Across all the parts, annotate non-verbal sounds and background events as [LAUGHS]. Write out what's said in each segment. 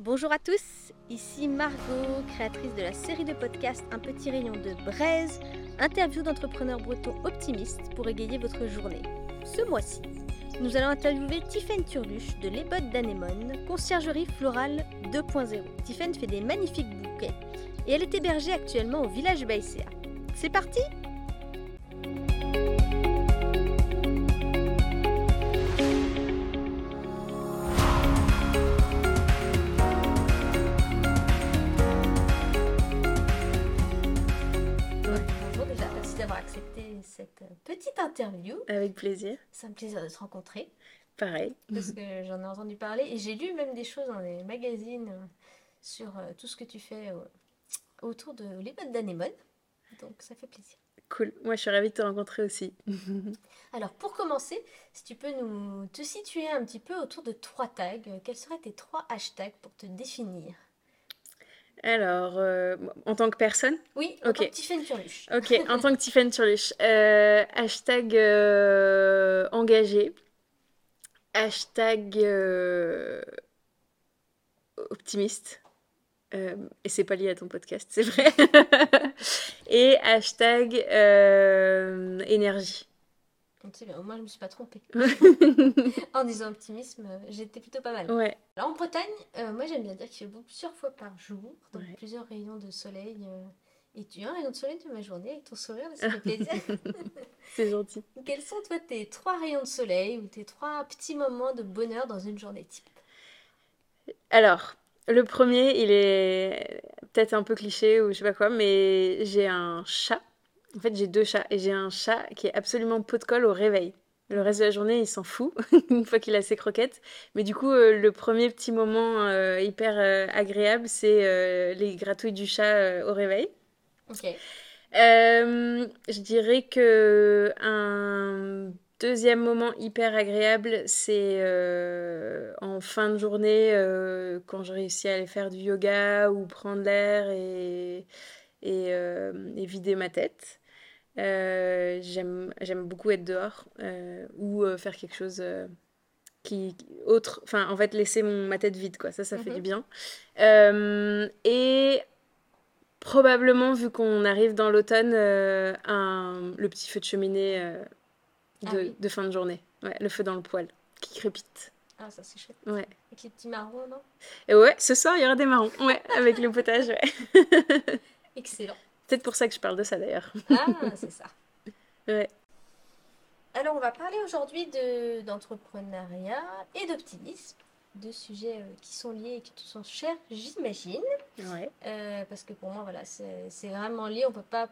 Bonjour à tous, ici Margot, créatrice de la série de podcasts Un petit rayon de braise, interview d'entrepreneurs bretons optimistes pour égayer votre journée. Ce mois-ci, nous allons interviewer Tiffaine Turluche de Les Bottes d'Anémone, conciergerie florale 2.0. Tiffaine fait des magnifiques bouquets et elle est hébergée actuellement au village Baïséa. C'est parti cette petite interview. Avec plaisir. C'est un plaisir de se rencontrer Pareil. parce que j'en ai entendu parler et j'ai lu même des choses dans les magazines euh, sur euh, tout ce que tu fais euh, autour de les bottes d'anémone. Donc ça fait plaisir. Cool. Moi, je suis ravie de te rencontrer aussi. [LAUGHS] Alors pour commencer, si tu peux nous te situer un petit peu autour de trois tags, euh, quels seraient tes trois hashtags pour te définir? Alors, euh, en tant que personne Oui, en Ok. tant que Tiffaine Turluche. Ok, en [LAUGHS] tant que Tiffany Turluche. Euh, hashtag euh, engagé. Hashtag optimiste. Et c'est pas lié à ton podcast, c'est vrai. [LAUGHS] et hashtag euh, énergie. C'est bien, au moins je me suis pas trompée. [LAUGHS] en disant optimisme, euh, j'étais plutôt pas mal. Ouais. Alors en Bretagne, euh, moi j'aime bien dire qu'il fait beau plusieurs fois par jour, donc Ouais. plusieurs rayons de soleil. euh, et tu as un rayon de soleil de ma journée avec ton sourire, ça fait plaisir. [LAUGHS] C'est gentil. [LAUGHS] Quels sont toi tes trois rayons de soleil ou tes trois petits moments de bonheur dans une journée type? Alors, le premier, il est peut-être un peu cliché ou je sais pas quoi, mais j'ai un chat. En fait, j'ai deux chats et j'ai un chat qui est absolument pot de colle au réveil. Le reste de la journée, il s'en fout [LAUGHS] une fois qu'il a ses croquettes. Mais du coup, euh, le premier petit moment euh, hyper euh, agréable, c'est les gratouilles du chat au réveil. Ok. Je dirais que un deuxième moment hyper agréable, c'est en fin de journée quand je réussis à aller faire du yoga ou prendre l'air et, et, euh, et vider ma tête. Euh, j'aime, beaucoup être dehors euh, ou faire quelque chose qui, autre, enfin en fait laisser mon, ma tête vide quoi, ça ça fait Mhm. du bien. Euh, et Probablement, vu qu'on arrive dans l'automne, euh, un- le petit feu de cheminée euh, de, Ah oui. de fin de journée. Ouais, le feu dans le poêle qui crépite. Ah ça c'est chouette. Ouais. Avec les petits marrons, non? Et ouais, ce soir, il y aura des marrons. Ouais, avec le potage, ouais. [LAUGHS] Excellent. Peut-être pour ça que je parle de ça d'ailleurs. Ah [LAUGHS] c'est ça. Ouais. Alors on va parler aujourd'hui de- d'entrepreneuriat et d'optimisme, deux sujets euh, qui sont liés et qui te sont chers, j'imagine. Ouais. Euh, parce que pour moi, voilà, c'est vraiment lié. On peut pas,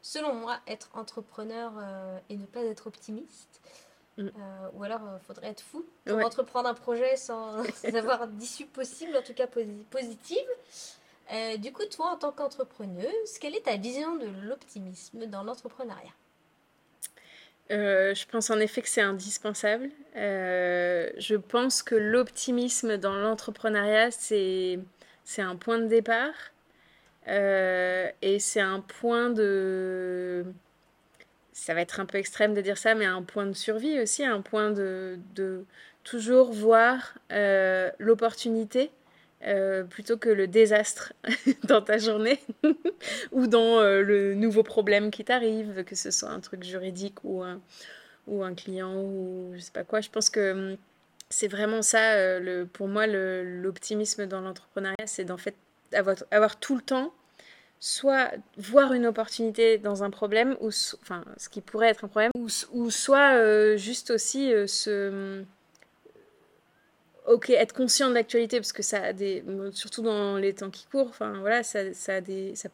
selon moi, être entrepreneur euh, et ne pas être optimiste. Mm. Euh, ou alors, il faudrait être fou pour Ouais. entreprendre un projet sans, [LAUGHS] sans avoir d'issue possible, en tout cas posi- positive. Euh, du coup, toi, en tant qu'entrepreneuse, quelle est ta vision de l'optimisme dans l'entrepreneuriat? Euh, je pense en effet que c'est indispensable. Euh, je pense que l'optimisme dans l'entrepreneuriat, c'est, un point de départ. Et c'est un point de... Ça va être un peu extrême de dire ça, mais un point de survie aussi, un point de, de toujours voir l'opportunité euh, plutôt que le désastre [LAUGHS] dans ta journée [LAUGHS] ou dans euh, le nouveau problème qui t'arrive, que ce soit un truc juridique ou un, ou un client ou je sais pas quoi. Je pense que hum, c'est vraiment ça, euh, le, pour moi, l'optimisme dans l'entrepreneuriat, c'est d'en fait avoir, tout le temps, soit voir une opportunité dans un problème, ou enfin, ce qui pourrait être un problème, ou, soit juste aussi se ok, être conscient de l'actualité, parce que ça a des, surtout dans les temps qui courent, enfin voilà, ça, ça,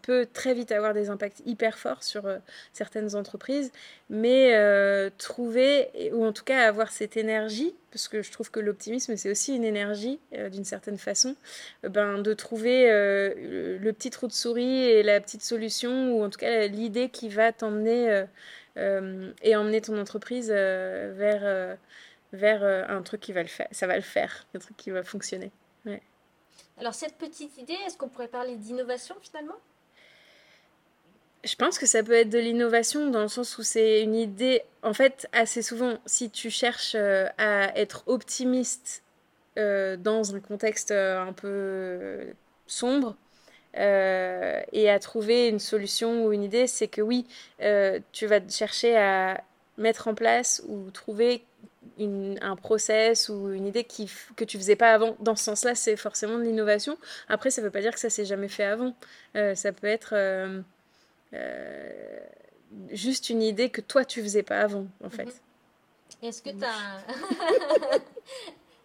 peut très vite avoir des impacts hyper forts sur euh, certaines entreprises, mais euh, trouver, ou en tout cas avoir cette énergie, parce que je trouve que l'optimisme c'est aussi une énergie euh, d'une certaine façon, ben, de trouver le, petit trou de souris et la petite solution, ou en tout cas l'idée qui va t'emmener et emmener ton entreprise vers, vers euh, un truc qui va le faire, ça va le faire, un truc qui va fonctionner. Alors, cette petite idée, est-ce qu'on pourrait parler d'innovation finalement? Je pense que ça peut être de l'innovation dans le sens où c'est une idée. En fait, assez souvent, si tu cherches euh, à être optimiste dans un contexte un peu sombre. et à trouver une solution ou une idée, c'est que oui, tu vas chercher à mettre en place ou trouver un process ou une idée qui, que tu faisais pas avant. Dans ce sens-là, c'est forcément de l'innovation. Après, ça veut pas dire que ça s'est jamais fait avant. Euh, ça peut être euh, euh, juste une idée que toi, tu faisais pas avant, en fait. Mhm. Est-ce que tu [LAUGHS]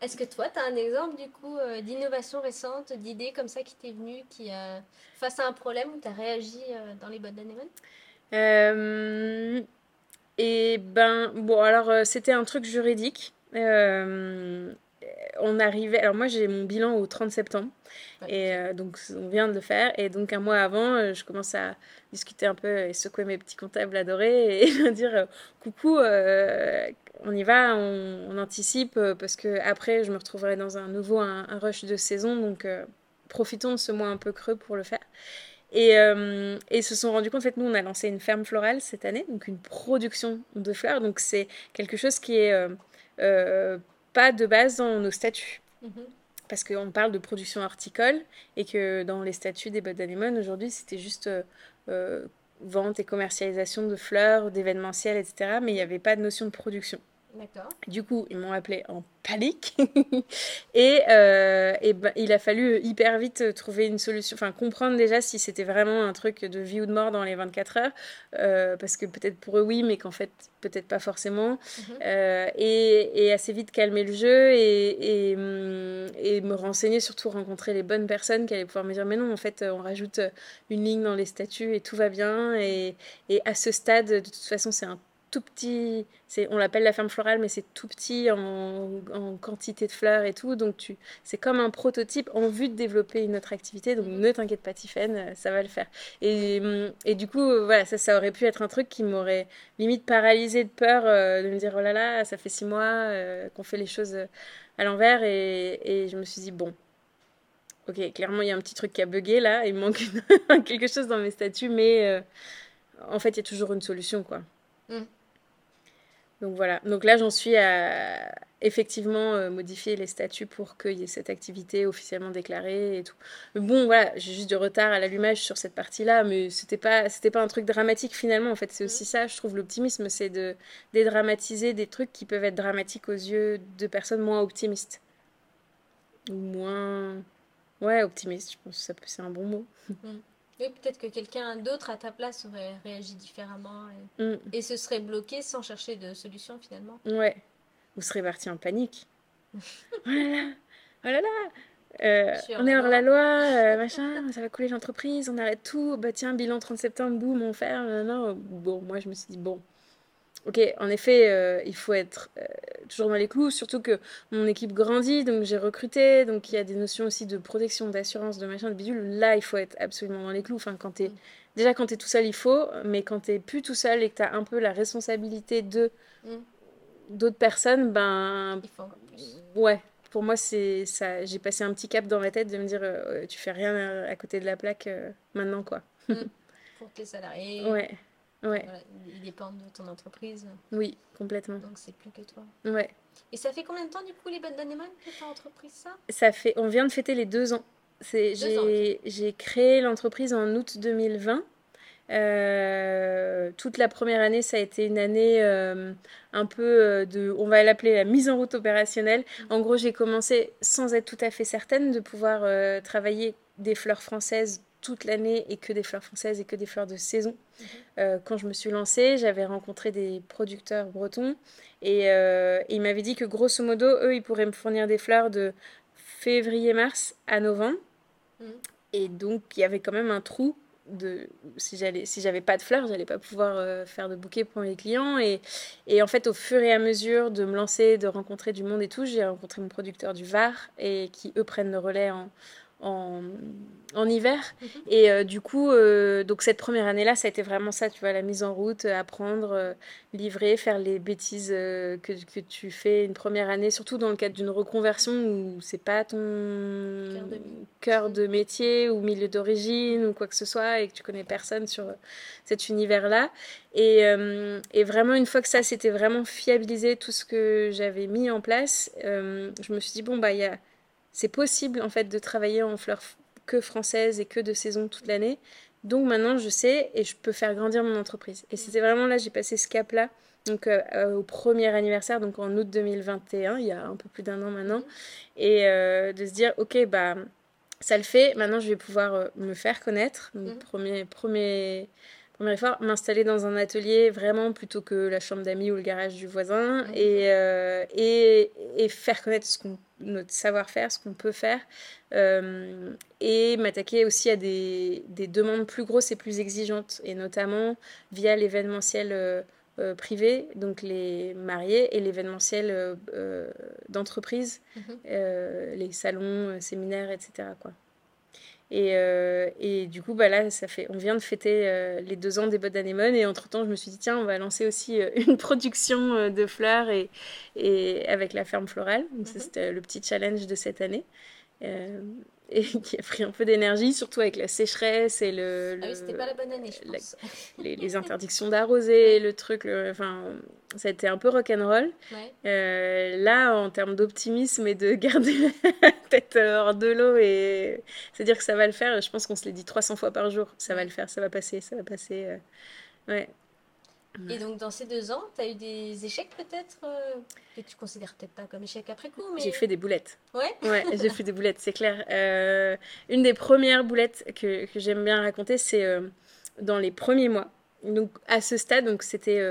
Est-ce que toi, tu as un exemple du coup d'innovation récente, d'idée comme ça qui t'est venue, qui face à un problème où tu as réagi dans les bonnes années et ben, bon, alors euh, c'était un truc juridique. Euh, on arrivait. Alors moi j'ai mon bilan au 30 septembre. Et euh, donc on vient de le faire. Et donc un mois avant, je commence à discuter un peu et secouer mes petits comptables adorés [LAUGHS] et dire coucou, on y va, on, anticipe parce que après je me retrouverai dans un nouveau un, un rush de saison. Donc profitons de ce mois un peu creux pour le faire. Et, euh, et se sont rendus compte, en fait, nous, on a lancé une ferme florale cette année, donc une production de fleurs. Donc, c'est quelque chose qui est euh, euh, pas de base dans nos statuts. Mhm. Parce qu'on parle de production horticole et que dans les statuts des bottes d'anémone, aujourd'hui, c'était juste vente et commercialisation de fleurs, d'événementiels, etc. Mais il n'y avait pas de notion de production. Du coup, ils m'ont appelé en panique. [LAUGHS] et, euh, et ben, il a fallu hyper vite trouver une solution, enfin comprendre déjà si c'était vraiment un truc de vie ou de mort dans les 24 heures. Euh, parce que peut-être pour eux, oui, mais qu'en fait, peut-être pas forcément. Mhm. Euh, et, et, assez vite calmer le jeu et, hum, et, me renseigner, surtout rencontrer les bonnes personnes qui allaient pouvoir me dire Mais non, en fait, on rajoute une ligne dans les statuts et tout va bien. Et, et à ce stade, de toute façon, c'est un tout petit, c'est, on l'appelle la ferme florale, mais c'est tout petit en, quantité de fleurs et tout. Donc c'est comme un prototype en vue de développer une autre activité. Donc ne t'inquiète pas, Tiffaine, euh, ça va le faire. Et, et du coup, euh, voilà, ça, aurait pu être un truc qui m'aurait limite paralysé de peur euh, de me dire oh là là, ça fait six mois qu'on fait les choses à l'envers. Et, et je me suis dit bon, ok, clairement il y a un petit truc qui a bugué là, il manque [LAUGHS] quelque chose dans mes statuts, mais en fait il y a toujours une solution quoi. Mm. Donc voilà, donc là j'en suis à effectivement euh, modifier les statuts pour qu'il y ait cette activité officiellement déclarée et tout. Mais bon voilà, j'ai juste du retard à l'allumage sur cette partie-là, mais c'était pas c'était pas un truc dramatique finalement. En fait, c'est aussi ça, je trouve l'optimisme, c'est de dédramatiser des trucs qui peuvent être dramatiques aux yeux de personnes moins optimistes ou moins ouais optimistes. Je pense que c'est un bon mot. Mm peut-être que quelqu'un d'autre à ta place aurait réagi différemment mm. et, se serait bloqué sans chercher de solution finalement. Ouais. Ou serait parti en panique. [LAUGHS] oh là là, oh là là. Euh, on est hors la loi, euh, [LAUGHS] machin, ça va couler l'entreprise, on arrête tout. Bah tiens, bilan 30 septembre, boum, on ferme. Non, bon, moi je me suis dit, bon, Ok, en effet, euh, il faut être euh, toujours dans les clous, surtout que mon équipe grandit, donc j'ai recruté, donc il y a des notions aussi de protection, d'assurance, de machin, de bidule. Là, il faut être absolument dans les clous. Enfin, quand es, déjà, quand tu es tout seul, il faut, mais quand tu plus tout seul et que tu as un peu la responsabilité de mm. d'autres personnes, ben. Il faut encore plus. Ouais, pour moi, c'est ça. J'ai passé un petit cap dans ma tête de me dire, euh, tu fais rien à, côté de la plaque maintenant, quoi. Mm. [LAUGHS] Pour tes salariés. Ouais. Ouais. ils dépendent de ton entreprise. Oui, complètement. Donc c'est plus que toi. Ouais. Et ça fait combien de temps du coup les bonnes d'Aneman que tu as entreprise ça? Ça fait, on vient de fêter les deux ans. C'est, j'ai, j'ai créé l'entreprise en août 2020. Euh, toute la première année, ça a été une année euh, un peu euh, de, on va l'appeler la mise en route opérationnelle. En gros, j'ai commencé sans être tout à fait certaine de pouvoir travailler des fleurs françaises toute l'année et que des fleurs françaises et que des fleurs de saison. Mhm. Euh, quand je me suis lancée, j'avais rencontré des producteurs bretons et euh, ils m'avaient dit que grosso modo, eux, ils pourraient me fournir des fleurs de février-mars à novembre. Mhm. Et donc, il y avait quand même un trou de si j'allais si j'avais pas de fleurs j'allais pas pouvoir euh, faire de bouquets pour mes clients et, et en fait au fur et à mesure de me lancer de rencontrer du monde et tout j'ai rencontré mon producteur du Var et qui eux prennent le relais en, en, en hiver. Mhm. Et euh, du coup, euh, donc cette première année-là, ça a été vraiment ça, tu vois, la mise en route, euh, apprendre, euh, livrer, faire les bêtises que, que tu fais une première année, surtout dans le cadre d'une reconversion où c'est pas ton Cœur de- cœur de métier ou milieu d'origine ou quoi que ce soit et que tu connais personne sur cet univers-là. Et, et vraiment, une fois que ça s'était vraiment fiabilisé, tout ce que j'avais mis en place, je me suis dit, bon, bah, il y a... c'est possible en fait de travailler en fleurs que françaises et que de saison toute l'année. Donc maintenant, je sais et je peux faire grandir mon entreprise. Et c'était vraiment là, j'ai passé ce cap-là. Donc euh, euh, au premier anniversaire, donc en août 2021, il y a un peu plus d'un an maintenant, et euh, de se dire, ok, bah ça le fait, maintenant je vais pouvoir euh, me faire connaître. Donc, Mhm. premier, premier, premier effort, m'installer dans un atelier vraiment plutôt que la chambre d'amis ou le garage du voisin Mhm. et, et, et faire connaître ce qu'on, notre savoir-faire, ce qu'on peut faire. euh, et m'attaquer aussi à des, des demandes plus grosses et plus exigeantes, et notamment via l'événementiel euh, euh, privé, donc les mariés, et l'événementiel d'entreprise Mhm. les salons, séminaires, etc. Quoi. Et, euh, et du coup, bah là, ça fait, on vient de fêter euh, les deux ans des bottes d'anémone et entre-temps, je me suis dit, tiens, on va lancer aussi euh, [LAUGHS] une production de fleurs et, et avec la ferme florale. Donc, Mhm. c'était le petit challenge de cette année. Euh, [LAUGHS] et qui a pris un peu d'énergie, surtout avec la sécheresse et le, Ah oui, c'était pas la bonne année, je la- pense. [LAUGHS] les, les [LAUGHS] interdictions d'arroser, le truc, le- enfin, ça a été un peu rock'n'roll. Ouais. Euh, là, en termes d'optimisme et de garder la tête hors de l'eau et c'est dire que ça va le faire, je pense qu'on se l'est dit 300 fois par jour. Ça va le faire, ça va passer, ça va passer. euh, Ouais. Et donc, dans ces deux ans, tu as eu des échecs peut-être euh, que tu considères peut-être pas comme échecs après coup, mais... J'ai fait des boulettes. Ouais Ouais, j'ai fait des boulettes, c'est clair. Euh, une des premières boulettes que, que j'aime bien raconter, c'est euh, dans les premiers mois. Donc, à ce stade, donc c'était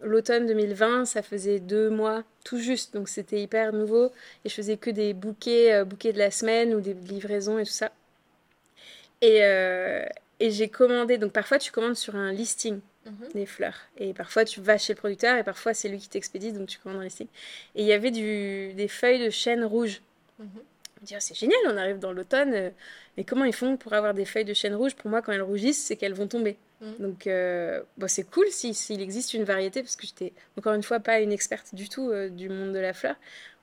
l'automne 2020, ça faisait deux mois tout juste, donc c'était hyper nouveau. Et je faisais que des bouquets, bouquets de la semaine ou des livraisons et tout ça. Et, et j'ai commandé, donc parfois tu commandes sur un listing. Des fleurs. Et parfois, tu vas chez le producteur et parfois, c'est lui qui t'expédie, donc tu commandes listing. Et il y avait du, des feuilles de chêne rouge. Mhm. Ah, c'est génial, on arrive dans l'automne. euh, Mais comment ils font pour avoir des feuilles de chêne rouge? Pour moi, quand elles rougissent, c'est qu'elles vont tomber. Mhm. Donc, euh, bon, c'est cool si- s'il existe une variété, parce que j'étais, encore une fois, pas une experte du tout euh, du monde de la fleur.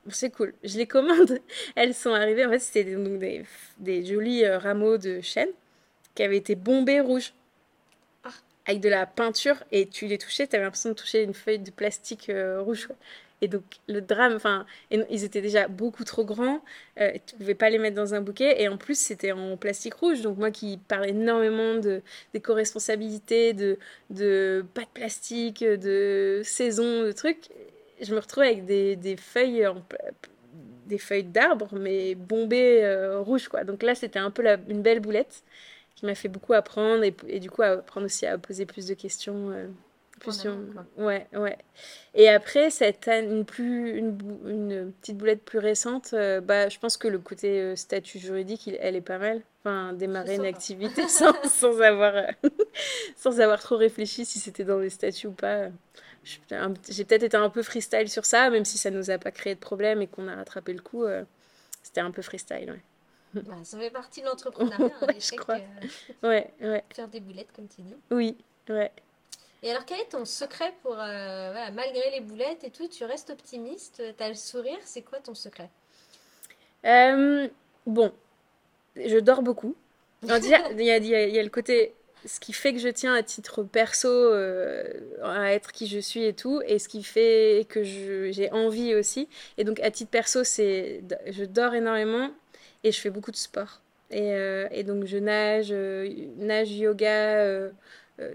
Bon, c'est cool. Je les commande. [LAUGHS] Elles sont arrivées. En fait, c'était des jolis euh, rameaux de chêne qui avaient été bombés rouges. Avec de la peinture. Et tu les touchais, tu avais l'impression de toucher une feuille de plastique euh, rouge. Et donc, le drame, enfin, ils étaient déjà beaucoup trop grands. Euh, tu pouvais pas les mettre dans un bouquet. Et en plus, c'était en plastique rouge. Donc, moi qui parle énormément de, d'éco-responsabilité, de, pas de plastique, de saison, de trucs, je me retrouvais avec des, feuilles en, des feuilles d'arbres, mais bombées euh, rouges, quoi. Donc là, c'était un peu une belle boulette qui m'a fait beaucoup apprendre et, et du coup, apprendre aussi à poser plus de questions. euh, plus sur- Ouais, ouais. Et après, cette une, plus, une, une petite boulette plus récente, euh, bah, je pense que le côté euh, statut juridique, il- elle est pas mal. Enfin, démarrer une activité [LAUGHS] sans, sans avoir, [LAUGHS] sans avoir trop réfléchi si c'était dans les statuts ou pas. J'ai peut-être été un peu freestyle sur ça, même si ça nous a pas créé de problème et qu'on a rattrapé le coup. c'était un peu freestyle, ouais. Bah, ça fait partie de [LAUGHS] l'entrepreneuriat, hein, Ouais, je crois. euh, Ouais, ouais, [LAUGHS] faire des boulettes, comme tu dis. oui, ouais. Et alors, quel est ton secret pour, euh, voilà, malgré les boulettes et tout, tu restes optimiste, tu as le sourire, c'est quoi ton secret? Euh, bon, je dors beaucoup. [LAUGHS] Alors déjà, il y a, y y le côté, ce qui fait que je tiens à titre perso euh, à être qui je suis et tout, et ce qui fait que j'ai envie aussi. Et donc à titre perso, c'est, je dors énormément et je fais beaucoup de sport. Et, euh, donc je nage, euh, nage, yoga, euh,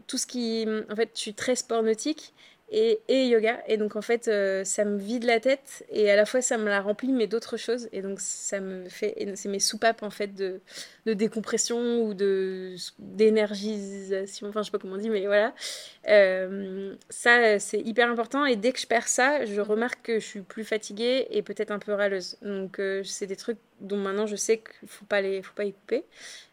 tout ce qui, en fait, je suis très sport nautique. Et, yoga. Et donc, en fait, euh, ça me vide la tête et à la fois, ça me la remplit, mais d'autres choses. Et donc, ça me fait. C'est mes soupapes, en fait, de, de décompression ou d'énergisation. Enfin, je sais pas comment on dit, mais voilà. Euh, ça, c'est hyper important. Et dès que je perds ça, je remarque que je suis plus fatiguée et peut-être un peu râleuse. Donc, euh, c'est des trucs dont maintenant je sais qu'il faut pas les, faut pas y couper.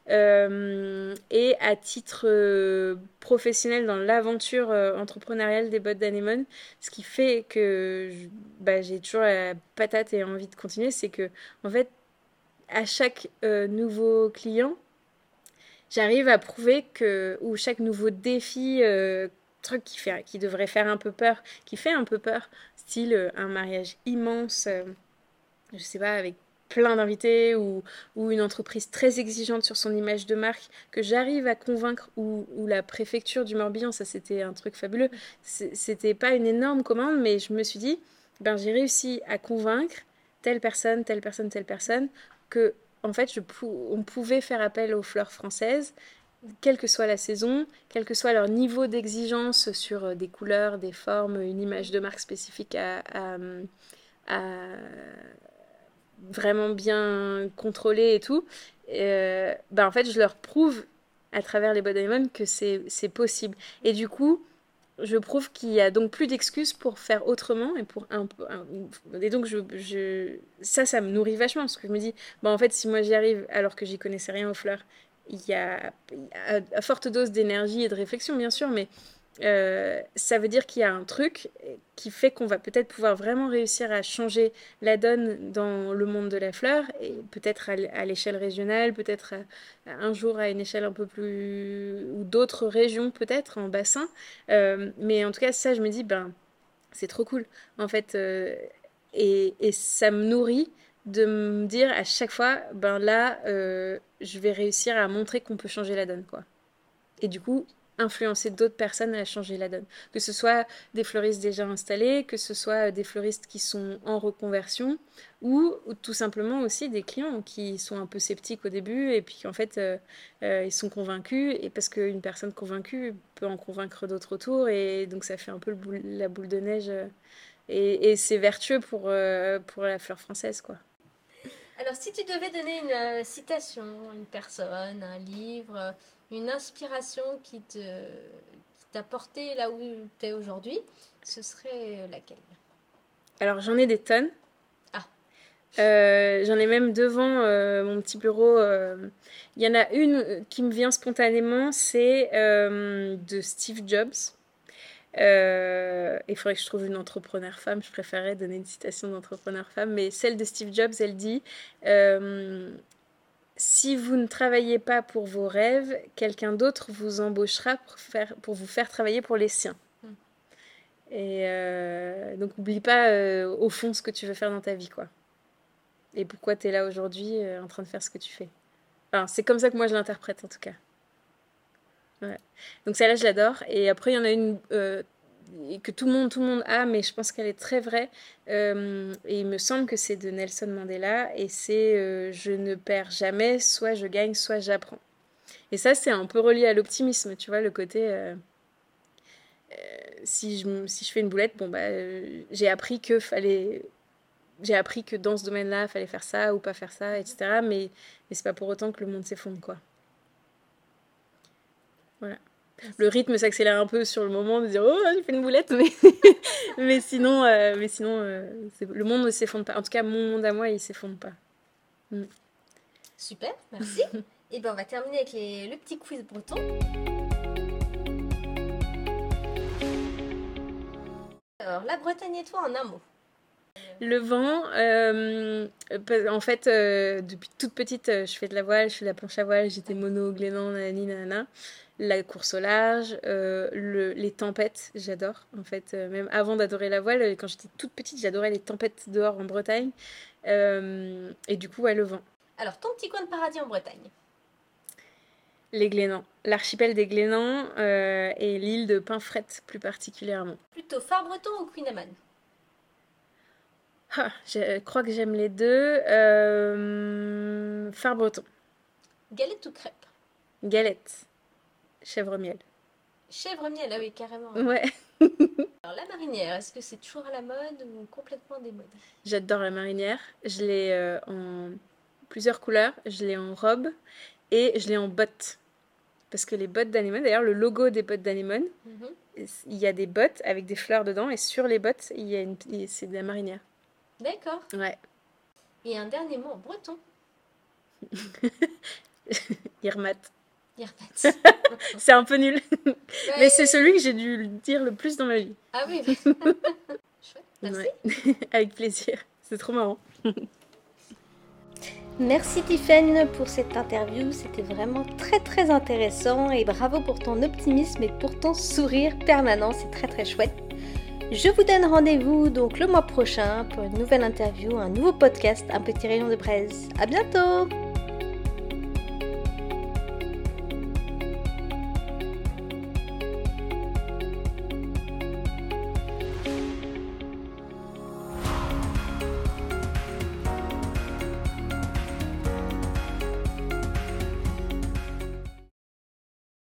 Euh, et à titre euh, professionnel dans l'aventure euh, entrepreneuriale des bottes d'anémone, ce qui fait que bah, j'ai toujours la patate et envie de continuer, c'est que en fait, à chaque nouveau client, j'arrive à prouver que, ou chaque nouveau défi, truc qui, qui devrait faire un peu peur, qui fait un peu peur, style un mariage immense, je sais pas, avec plein d'invités ou, une entreprise très exigeante sur son image de marque que j'arrive à convaincre ou, la préfecture du Morbihan, ça c'était un truc fabuleux. C'était pas une énorme commande, mais je me suis dit, ben j'ai réussi à convaincre telle personne, telle personne, telle personne que en fait on pouvait faire appel aux fleurs françaises quelle que soit la saison, quel que soit leur niveau d'exigence sur euh, des couleurs, des formes, une image de marque spécifique à vraiment bien contrôlé et tout, euh, bah en fait, je leur prouve à travers les body que c'est possible. Et du coup, je prouve qu'il y a donc plus d'excuses pour faire autrement et pour un, et donc je, je, ça ça me nourrit vachement parce que je me dis bah en fait si moi j'y arrive alors que j'y connaissais rien aux fleurs il y a, à forte dose d'énergie et de réflexion bien sûr mais euh, ça veut dire qu'il y a un truc qui fait qu'on va peut-être pouvoir vraiment réussir à changer la donne dans le monde de la fleur, et peut-être à l'échelle régionale, peut-être un jour à une échelle un peu plus... ou d'autres régions peut-être, en bassin. Euh, mais en tout cas, ça, je me dis, ben, c'est trop cool, en fait. Euh, et, ça me nourrit de me dire à chaque fois, ben là, je vais réussir à montrer qu'on peut changer la donne, quoi. Et du coup, influencer d'autres personnes à changer la donne. Que ce soit des fleuristes déjà installés, que ce soit des fleuristes qui sont en reconversion, ou, tout simplement aussi des clients qui sont un peu sceptiques au début et puis en fait euh, euh, ils sont convaincus et parce qu'une personne convaincue peut en convaincre d'autres autour et donc ça fait un peu la boule de neige euh, et, c'est vertueux pour, pour la fleur française quoi. Alors si tu devais donner une citation, une personne, un livre, une inspiration qui te t'a porté là où tu es aujourd'hui, ce serait laquelle? Alors j'en ai des tonnes. Ah. Euh, j'en ai même devant euh, mon petit bureau. Euh, il y en a une qui me vient spontanément, c'est de Steve Jobs. il faudrait que je trouve une entrepreneur femme. Je préférerais donner une citation d'entrepreneur femme, mais celle de Steve Jobs, elle dit si vous ne travaillez pas pour vos rêves, quelqu'un d'autre vous embauchera pour, faire, pour vous faire travailler pour les siens. Hmm. Et euh, donc, n'oublie pas euh, au fond ce que tu veux faire dans ta vie, quoi. Et pourquoi tu es là aujourd'hui euh, en train de faire ce que tu fais. Enfin, c'est comme ça que moi je l'interprète en tout cas. Ouais. Donc celle-là, je l'adore. Et après, il y en a une que tout le monde, tout le monde a, mais je pense qu'elle est très vraie. Euh, et il me semble que c'est de Nelson Mandela, et c'est euh, je ne perds jamais, soit je gagne, soit j'apprends. Et ça, c'est un peu relié à l'optimisme, tu vois, le côté. Euh, si, je, si je fais une boulette, bon, bah, j'ai appris que fallait. J'ai appris que dans ce domaine-là, il fallait faire ça ou pas faire ça, etc. Mais, mais c'est pas pour autant que le monde s'effondre, quoi. Voilà le rythme s'accélère un peu sur le moment de dire oh j'ai fait une boulette mais [LAUGHS] mais sinon euh, mais sinon euh, le monde ne s'effondre pas. En tout cas mon monde à moi il s'effondre pas. Mm. super merci. [LAUGHS] Et ben on va terminer avec le petit quiz breton. Alors la Bretagne et toi en un mot le vent, euh, en fait, depuis toute petite, je fais de la voile, je fais de la planche à voile, j'étais mono, glénan, nanani, nanana la course au large, euh, le, les tempêtes, j'adore. En fait, euh, même avant d'adorer la voile, quand j'étais toute petite, j'adorais les tempêtes dehors en Bretagne. Euh, et du coup, ouais, le vent. Alors, ton petit coin de paradis en Bretagne Les Glénans. L'archipel des Glénans et l'île de Pinfret plus particulièrement. Plutôt phare breton ou Queen Amman? Ah, Je crois que j'aime les deux. phare breton. Galette ou crêpe? Galette. Chèvre miel. Chèvre miel, ah oui, carrément. Ouais. [LAUGHS] Alors la marinière, est-ce que c'est toujours à la mode ou complètement démodé J'adore la marinière. Je l'ai euh, en plusieurs couleurs. Je l'ai en robe et je l'ai en bottes. Parce que les bottes d'Anemone, d'ailleurs le logo des bottes d'Anemone, mhm. il y a des bottes avec des fleurs dedans et sur les bottes, il y a une, c'est de la marinière. D'accord. Ouais. Et un dernier mot en breton. [LAUGHS] Irmat. [LAUGHS] c'est un peu nul. Mais c'est celui que j'ai dû dire le plus dans ma vie. Ah oui. [LAUGHS] Chouette, merci. Avec plaisir. C'est trop marrant. Merci Tiffen pour cette interview, c'était vraiment très très intéressant et bravo pour ton optimisme et pour ton sourire permanent, c'est très très chouette. Je vous donne rendez-vous donc le mois prochain pour une nouvelle interview, un nouveau podcast, un petit rayon de braise. À bientôt